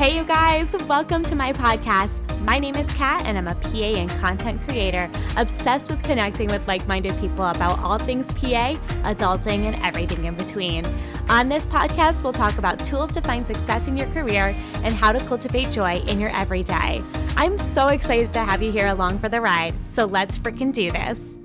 Hey, you guys, welcome to my podcast. My name is Kat, and I'm a PA and content creator obsessed with connecting with like minded people about all things PA, adulting, and everything in between. On this podcast, we'll talk about tools to find success in your career and how to cultivate joy in your everyday. I'm so excited to have you here along for the ride, so let's freaking do this.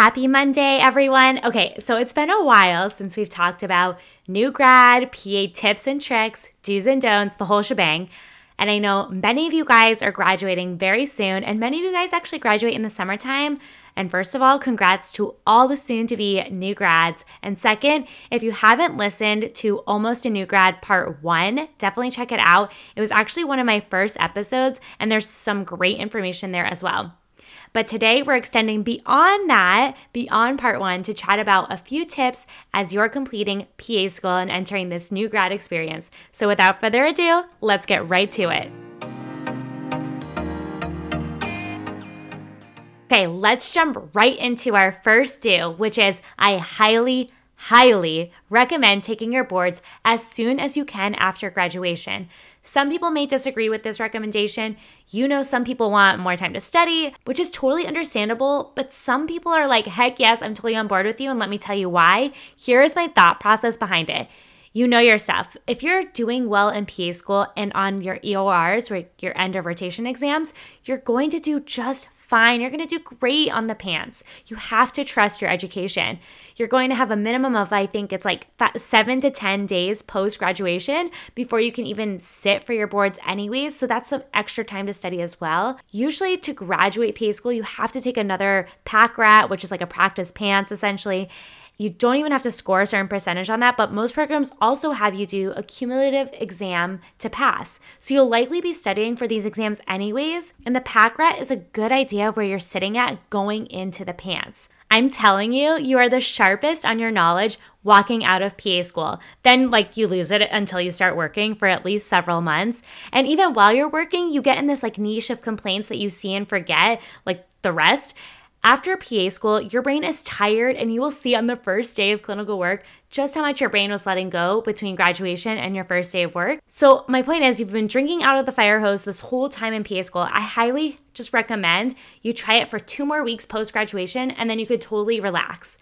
Happy Monday, everyone. Okay, so it's been a while since we've talked about new grad, PA tips and tricks, do's and don'ts, the whole shebang. And I know many of you guys are graduating very soon, and many of you guys actually graduate in the summertime. And first of all, congrats to all the soon to be new grads. And second, if you haven't listened to Almost a New Grad Part 1, definitely check it out. It was actually one of my first episodes, and there's some great information there as well. But today we're extending beyond that, beyond part one, to chat about a few tips as you're completing PA school and entering this new grad experience. So without further ado, let's get right to it. Okay, let's jump right into our first do, which is I highly, highly recommend taking your boards as soon as you can after graduation. Some people may disagree with this recommendation. You know, some people want more time to study, which is totally understandable, but some people are like, heck yes, I'm totally on board with you, and let me tell you why. Here is my thought process behind it. You know your stuff. If you're doing well in PA school and on your EORs, or your end of rotation exams, you're going to do just fine. You're going to do great on the PANCE. You have to trust your education. You're going to have a minimum of, I think it's like seven to 10 days post graduation before you can even sit for your boards, anyways. So that's some extra time to study as well. Usually, to graduate PA school, you have to take another PACKRAT, which is like a practice PANCE essentially. You don't even have to score a certain percentage on that, but most programs also have you do a cumulative exam to pass. So you'll likely be studying for these exams anyways, and the PACKRAT is a good idea of where you're sitting at going into the PANCE. I'm telling you, you are the sharpest on your knowledge walking out of PA school. Then, like, you lose it until you start working for at least several months. And even while you're working, you get in this like niche of complaints that you see and forget, like the rest. After PA school, your brain is tired, and you will see on the first day of clinical work just how much your brain was letting go between graduation and your first day of work. So, my point is, you've been drinking out of the fire hose this whole time in PA school. I highly just recommend you try it for two more weeks post graduation, and then you could totally relax.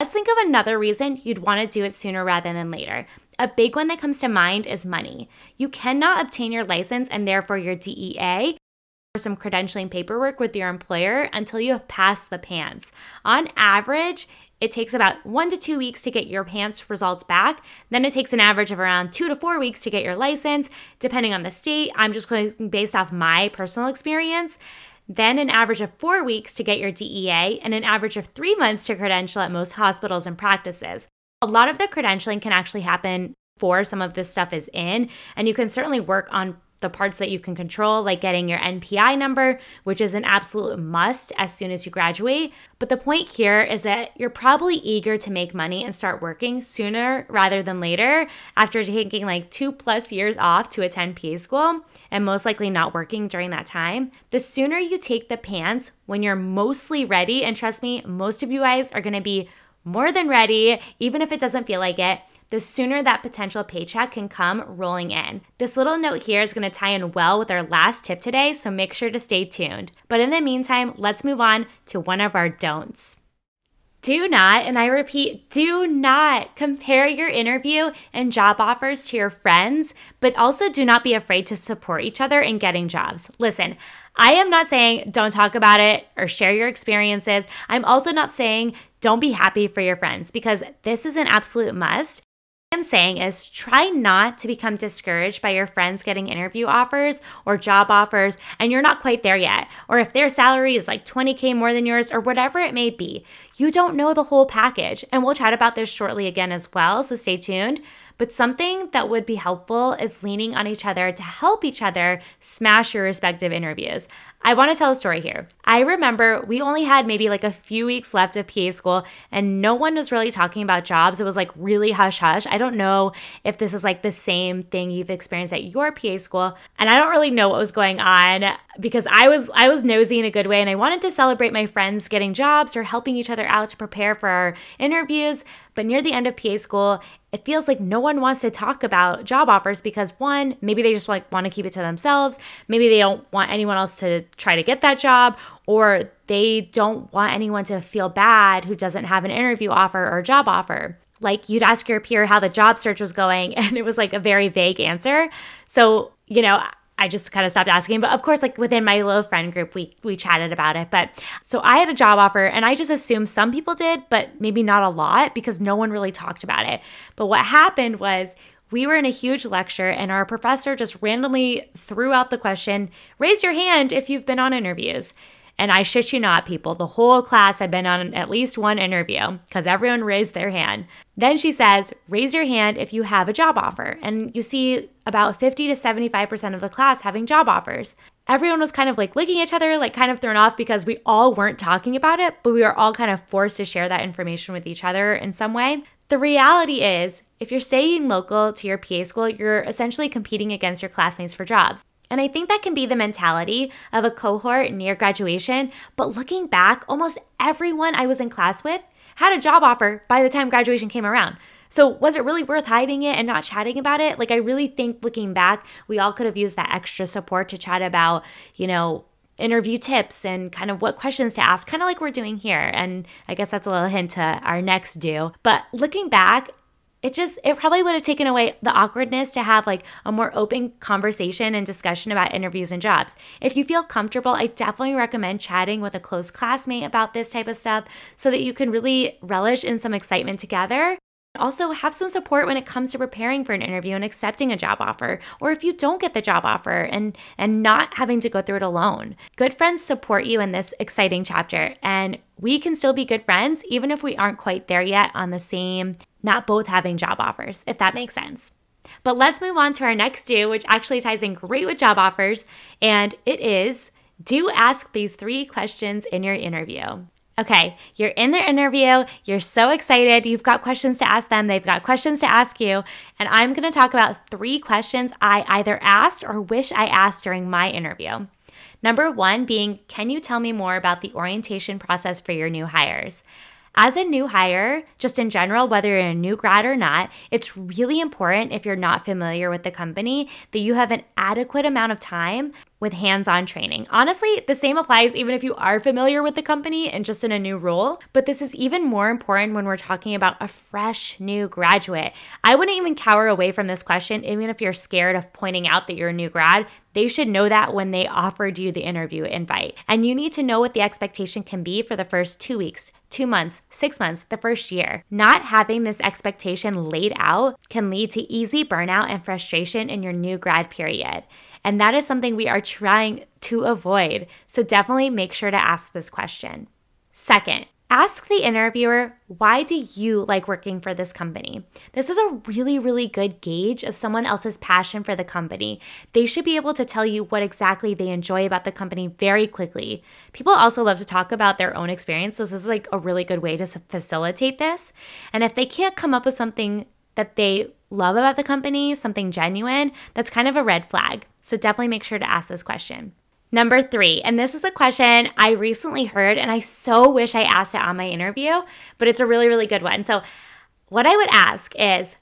Let's think of another reason you'd want to do it sooner rather than later. A big one that comes to mind is money. You cannot obtain your license and therefore your DEA some credentialing paperwork with your employer until you have passed the PANCE. On average, it takes about one to two weeks to get your PANCE results back. Then it takes an average of around two to four weeks to get your license, depending on the state. I'm just going based off my personal experience. Then an average of four weeks to get your DEA, and an average of three months to credential at most hospitals and practices. A lot of the credentialing can actually happen before some of this stuff is in, and you can certainly work on the parts that you can control, like getting your NPI number, which is an absolute must as soon as you graduate. But the point here is that you're probably eager to make money and start working sooner rather than later after taking like two plus years off to attend PA school and most likely not working during that time. The sooner you take the PANCE when you're mostly ready, and trust me, most of you guys are gonna be more than ready, even if it doesn't feel like it the sooner that potential paycheck can come rolling in. This little note here is going to tie in well with our last tip today, so make sure to stay tuned. But in the meantime, let's move on to one of our don'ts. Do not, and I repeat, do not compare your interview and job offers to your friends, but also do not be afraid to support each other in getting jobs. Listen, I am not saying don't talk about it or share your experiences. I'm also not saying don't be happy for your friends because this is an absolute must. I'm saying is try not to become discouraged by your friends getting interview offers or job offers and you're not quite there yet. Or if their salary is like 20K more than yours or whatever it may be, you don't know the whole package. And we'll chat about this shortly again as well, so stay tuned. But something that would be helpful is leaning on each other to help each other smash your respective interviews. I want to tell a story here. I remember we only had maybe like a few weeks left of PA school and no one was really talking about jobs. It was like really hush hush. I don't know if this is like the same thing you've experienced at your PA school. And I don't really know what was going on because I was I was nosy in a good way and I wanted to celebrate my friends getting jobs or helping each other out to prepare for our interviews. But near the end of PA school, it feels like no one wants to talk about job offers because one, maybe they just like want to keep it to themselves. Maybe they don't want anyone else to try to get that job or they don't want anyone to feel bad who doesn't have an interview offer or job offer. Like you'd ask your peer how the job search was going and it was like a very vague answer. So, you know, I just kind of stopped asking. But of course, like within my little friend group, we we chatted about it. But so I had a job offer and I just assumed some people did, but maybe not a lot because no one really talked about it. But what happened was we were in a huge lecture and our professor just randomly threw out the question, raise your hand if you've been on interviews. And I shit you not, people, the whole class had been on at least one interview because everyone raised their hand. Then she says, raise your hand if you have a job offer. And you see about 50 to 75% of the class having job offers. Everyone was kind of like licking each other, like kind of thrown off because we all weren't talking about it, but we were all kind of forced to share that information with each other in some way. The reality is, if you're staying local to your PA school, you're essentially competing against your classmates for jobs. And I think that can be the mentality of a cohort near graduation. But looking back, almost everyone I was in class with had a job offer by the time graduation came around. So, was it really worth hiding it and not chatting about it? Like, I really think looking back, we all could have used that extra support to chat about, you know, interview tips and kind of what questions to ask, kind of like we're doing here. And I guess that's a little hint to our next do. But looking back, it just it probably would have taken away the awkwardness to have like a more open conversation and discussion about interviews and jobs. If you feel comfortable, I definitely recommend chatting with a close classmate about this type of stuff so that you can really relish in some excitement together also, have some support when it comes to preparing for an interview and accepting a job offer, or if you don't get the job offer and and not having to go through it alone. Good friends support you in this exciting chapter, and we can still be good friends even if we aren't quite there yet on the same, not both having job offers, if that makes sense. But let's move on to our next do, which actually ties in great with job offers, and it is do ask these three questions in your interview. Okay, you're in their interview, you're so excited, you've got questions to ask them, they've got questions to ask you, and I'm gonna talk about three questions I either asked or wish I asked during my interview. Number one being, can you tell me more about the orientation process for your new hires? As a new hire, just in general, whether you're a new grad or not, it's really important if you're not familiar with the company that you have an adequate amount of time with hands on training. Honestly, the same applies even if you are familiar with the company and just in a new role, but this is even more important when we're talking about a fresh new graduate. I wouldn't even cower away from this question, even if you're scared of pointing out that you're a new grad. They should know that when they offered you the interview invite. And you need to know what the expectation can be for the first two weeks, two months, six months, the first year. Not having this expectation laid out can lead to easy burnout and frustration in your new grad period. And that is something we are trying to avoid. So definitely make sure to ask this question. Second, Ask the interviewer, why do you like working for this company? This is a really, really good gauge of someone else's passion for the company. They should be able to tell you what exactly they enjoy about the company very quickly. People also love to talk about their own experience, so this is like a really good way to facilitate this. And if they can't come up with something that they love about the company, something genuine, that's kind of a red flag. So definitely make sure to ask this question. Number three, and this is a question I recently heard, and I so wish I asked it on my interview, but it's a really, really good one. So, what I would ask is,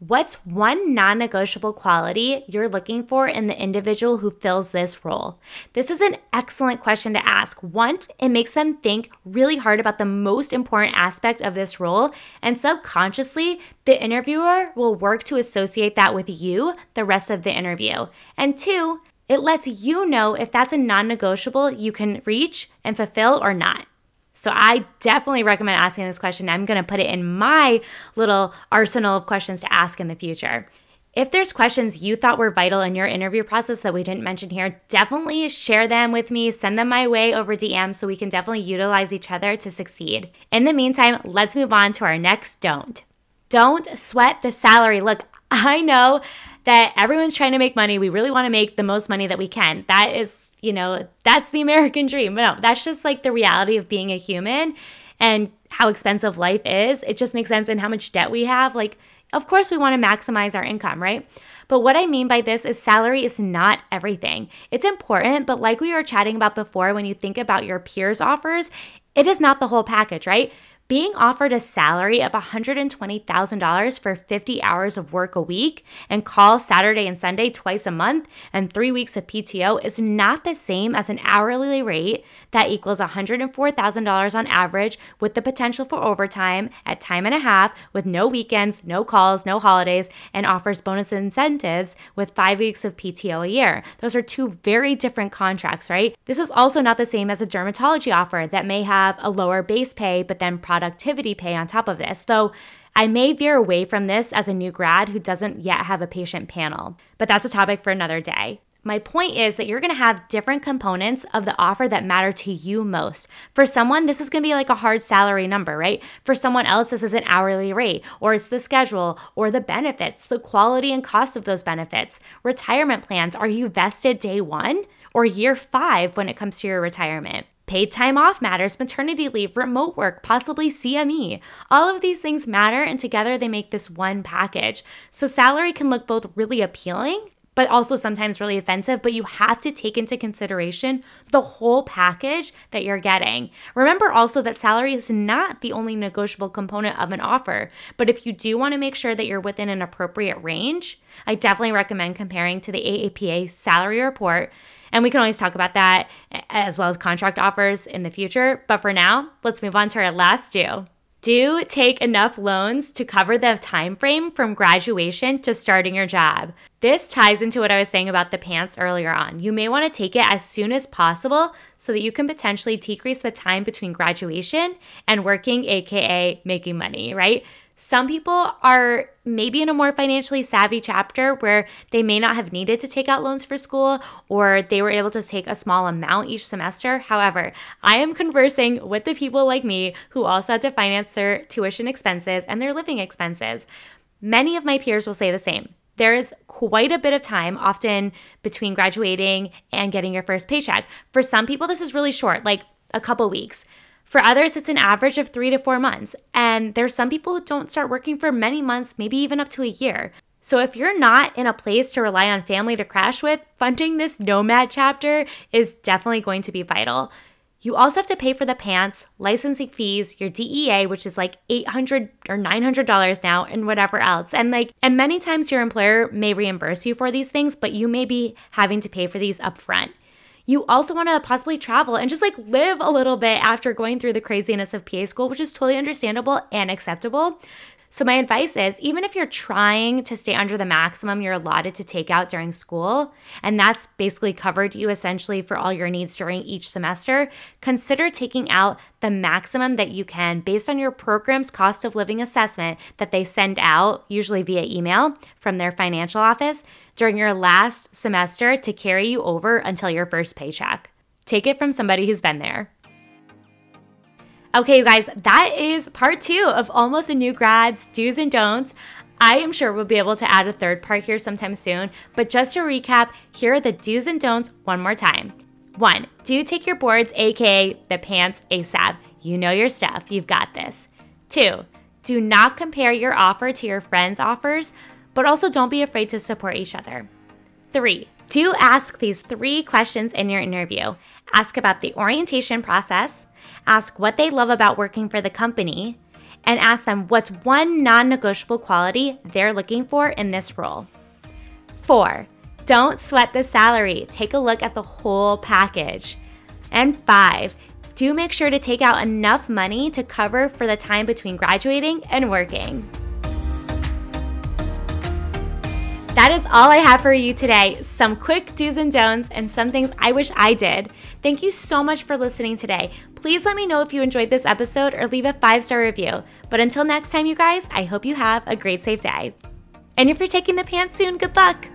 What's one non negotiable quality you're looking for in the individual who fills this role? This is an excellent question to ask. One, it makes them think really hard about the most important aspect of this role, and subconsciously, the interviewer will work to associate that with you the rest of the interview. And two, it lets you know if that's a non negotiable you can reach and fulfill or not. So I definitely recommend asking this question. I'm going to put it in my little arsenal of questions to ask in the future. If there's questions you thought were vital in your interview process that we didn't mention here, definitely share them with me, send them my way over DM so we can definitely utilize each other to succeed. In the meantime, let's move on to our next don't. Don't sweat the salary. Look, I know that everyone's trying to make money. We really want to make the most money that we can. That is, you know, that's the American dream. No, that's just like the reality of being a human and how expensive life is. It just makes sense and how much debt we have. Like, of course, we want to maximize our income, right? But what I mean by this is salary is not everything. It's important, but like we were chatting about before, when you think about your peers' offers, it is not the whole package, right? Being offered a salary of $120,000 for 50 hours of work a week and call Saturday and Sunday twice a month and three weeks of PTO is not the same as an hourly rate that equals $104,000 on average with the potential for overtime at time and a half with no weekends, no calls, no holidays, and offers bonus incentives with five weeks of PTO a year. Those are two very different contracts, right? This is also not the same as a dermatology offer that may have a lower base pay but then product productivity pay on top of this, though I may veer away from this as a new grad who doesn't yet have a patient panel, but that's a topic for another day. My point is that you're gonna have different components of the offer that matter to you most. For someone, this is gonna be like a hard salary number, right? For someone else, this is an hourly rate, or it's the schedule, or the benefits, the quality and cost of those benefits. Retirement plans are you vested day one or year five when it comes to your retirement? Paid time off matters, maternity leave, remote work, possibly CME. All of these things matter, and together they make this one package. So, salary can look both really appealing but also sometimes really offensive. But you have to take into consideration the whole package that you're getting. Remember also that salary is not the only negotiable component of an offer. But if you do want to make sure that you're within an appropriate range, I definitely recommend comparing to the AAPA salary report and we can always talk about that as well as contract offers in the future. But for now, let's move on to our last do. Do take enough loans to cover the time frame from graduation to starting your job. This ties into what I was saying about the PANCE earlier on. You may want to take it as soon as possible so that you can potentially decrease the time between graduation and working, aka making money, right? Some people are maybe in a more financially savvy chapter where they may not have needed to take out loans for school or they were able to take a small amount each semester. However, I am conversing with the people like me who also had to finance their tuition expenses and their living expenses. Many of my peers will say the same. There is quite a bit of time, often between graduating and getting your first paycheck. For some people, this is really short, like a couple weeks. For others, it's an average of three to four months. And there's some people who don't start working for many months, maybe even up to a year. So if you're not in a place to rely on family to crash with, funding this nomad chapter is definitely going to be vital. You also have to pay for the PANCE, licensing fees, your DEA, which is like 800 or $900 now, and whatever else. And like, and many times your employer may reimburse you for these things, but you may be having to pay for these upfront you also want to possibly travel and just like live a little bit after going through the craziness of PA school, which is totally understandable and acceptable. So, my advice is even if you're trying to stay under the maximum you're allotted to take out during school, and that's basically covered you essentially for all your needs during each semester, consider taking out the maximum that you can based on your program's cost of living assessment that they send out, usually via email from their financial office, during your last semester to carry you over until your first paycheck. Take it from somebody who's been there. Okay, you guys, that is part two of Almost a New Grad's do's and don'ts. I am sure we'll be able to add a third part here sometime soon, but just to recap, here are the do's and don'ts one more time. One, do take your boards, aka the PANCE, ASAP. You know your stuff, you've got this. Two, do not compare your offer to your friends' offers, but also don't be afraid to support each other. Three, do ask these three questions in your interview. Ask about the orientation process, ask what they love about working for the company, and ask them what's one non negotiable quality they're looking for in this role. Four, don't sweat the salary. Take a look at the whole package. And five, do make sure to take out enough money to cover for the time between graduating and working. That is all I have for you today. Some quick do's and don'ts and some things I wish I did. Thank you so much for listening today. Please let me know if you enjoyed this episode or leave a five star review. But until next time, you guys, I hope you have a great, safe day. And if you're taking the PANCE soon, good luck.